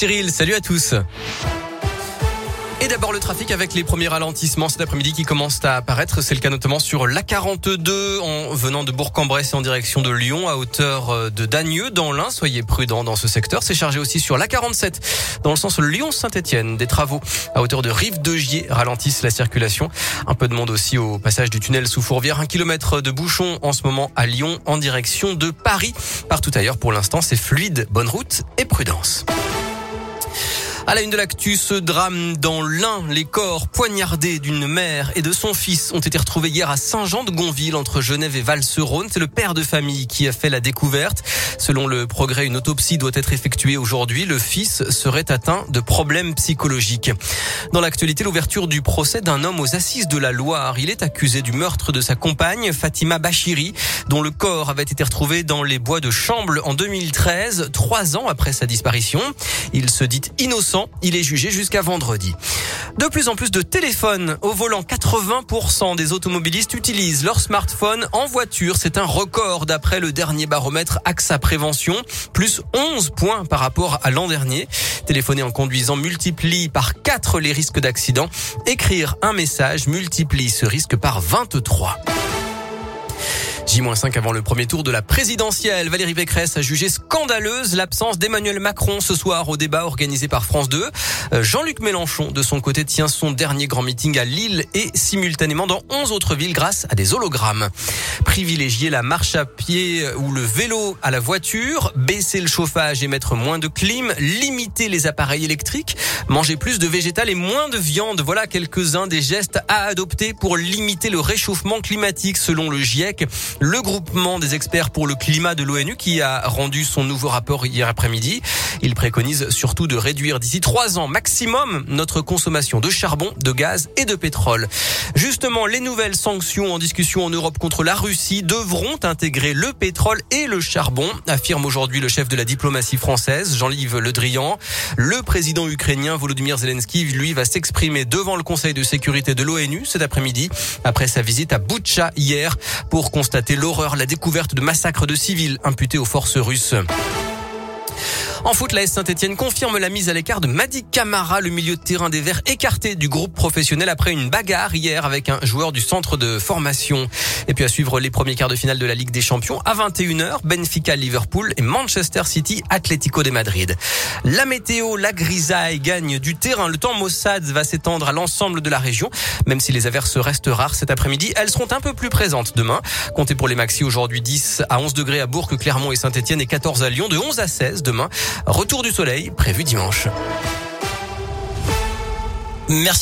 Cyril, salut à tous. Et d'abord le trafic avec les premiers ralentissements cet après-midi qui commencent à apparaître. C'est le cas notamment sur l'A42 en venant de Bourg-en-Bresse en direction de Lyon à hauteur euh, de Dagneux dans l'Ain. Soyez prudents dans ce secteur. C'est chargé aussi sur l'A47 dans le sens Lyon-Saint-Etienne. Des travaux à hauteur de Rive de Gier ralentissent la circulation. Un peu de monde aussi au passage du tunnel sous Fourvière. Un kilomètre de bouchon en ce moment à Lyon en direction de Paris. Partout ailleurs pour l'instant c'est fluide. Bonne route et prudence. À la une de l'actu, ce drame dans l'Ain, les corps poignardés d'une mère et de son fils ont été retrouvés hier à Saint-Jean-de-Gonville entre Genève et Val-Serone. C'est le père de famille qui a fait la découverte. Selon le progrès, une autopsie doit être effectuée aujourd'hui. Le fils serait atteint de problèmes psychologiques. Dans l'actualité, l'ouverture du procès d'un homme aux assises de la Loire. Il est accusé du meurtre de sa compagne, Fatima Bachiri, dont le corps avait été retrouvé dans les bois de Chamble en 2013, trois ans après sa disparition. Il se dit innocent il est jugé jusqu'à vendredi. De plus en plus de téléphones au volant. 80% des automobilistes utilisent leur smartphone en voiture. C'est un record d'après le dernier baromètre AXA Prévention. Plus 11 points par rapport à l'an dernier. Téléphoner en conduisant multiplie par 4 les risques d'accident. Écrire un message multiplie ce risque par 23. J-5 avant le premier tour de la présidentielle. Valérie Pécresse a jugé scandaleuse l'absence d'Emmanuel Macron ce soir au débat organisé par France 2. Euh, Jean-Luc Mélenchon, de son côté, tient son dernier grand meeting à Lille et simultanément dans 11 autres villes grâce à des hologrammes. Privilégier la marche à pied ou le vélo à la voiture, baisser le chauffage et mettre moins de clim, limiter les appareils électriques, manger plus de végétal et moins de viande. Voilà quelques-uns des gestes à adopter pour limiter le réchauffement climatique selon le GIEC le groupement des experts pour le climat de l'ONU qui a rendu son nouveau rapport hier après-midi. Il préconise surtout de réduire d'ici trois ans maximum notre consommation de charbon, de gaz et de pétrole. Justement, les nouvelles sanctions en discussion en Europe contre la Russie devront intégrer le pétrole et le charbon, affirme aujourd'hui le chef de la diplomatie française, Jean-Yves Le Drian. Le président ukrainien Volodymyr Zelensky, lui, va s'exprimer devant le Conseil de sécurité de l'ONU cet après-midi, après sa visite à Boutcha hier, pour constater l'horreur, la découverte de massacres de civils imputés aux forces russes. En foot, la S Saint-Etienne confirme la mise à l'écart de Madi Camara, le milieu de terrain des Verts écarté du groupe professionnel après une bagarre hier avec un joueur du centre de formation. Et puis à suivre les premiers quarts de finale de la Ligue des Champions à 21h, Benfica Liverpool et Manchester City Atlético de Madrid. La météo, la grisaille gagne du terrain. Le temps Mossad va s'étendre à l'ensemble de la région, même si les averses restent rares cet après-midi. Elles seront un peu plus présentes demain. Comptez pour les maxi aujourd'hui 10 à 11 degrés à Bourg, Clermont et Saint-Etienne et 14 à Lyon, de 11 à 16 demain. Retour du soleil prévu dimanche. Merci.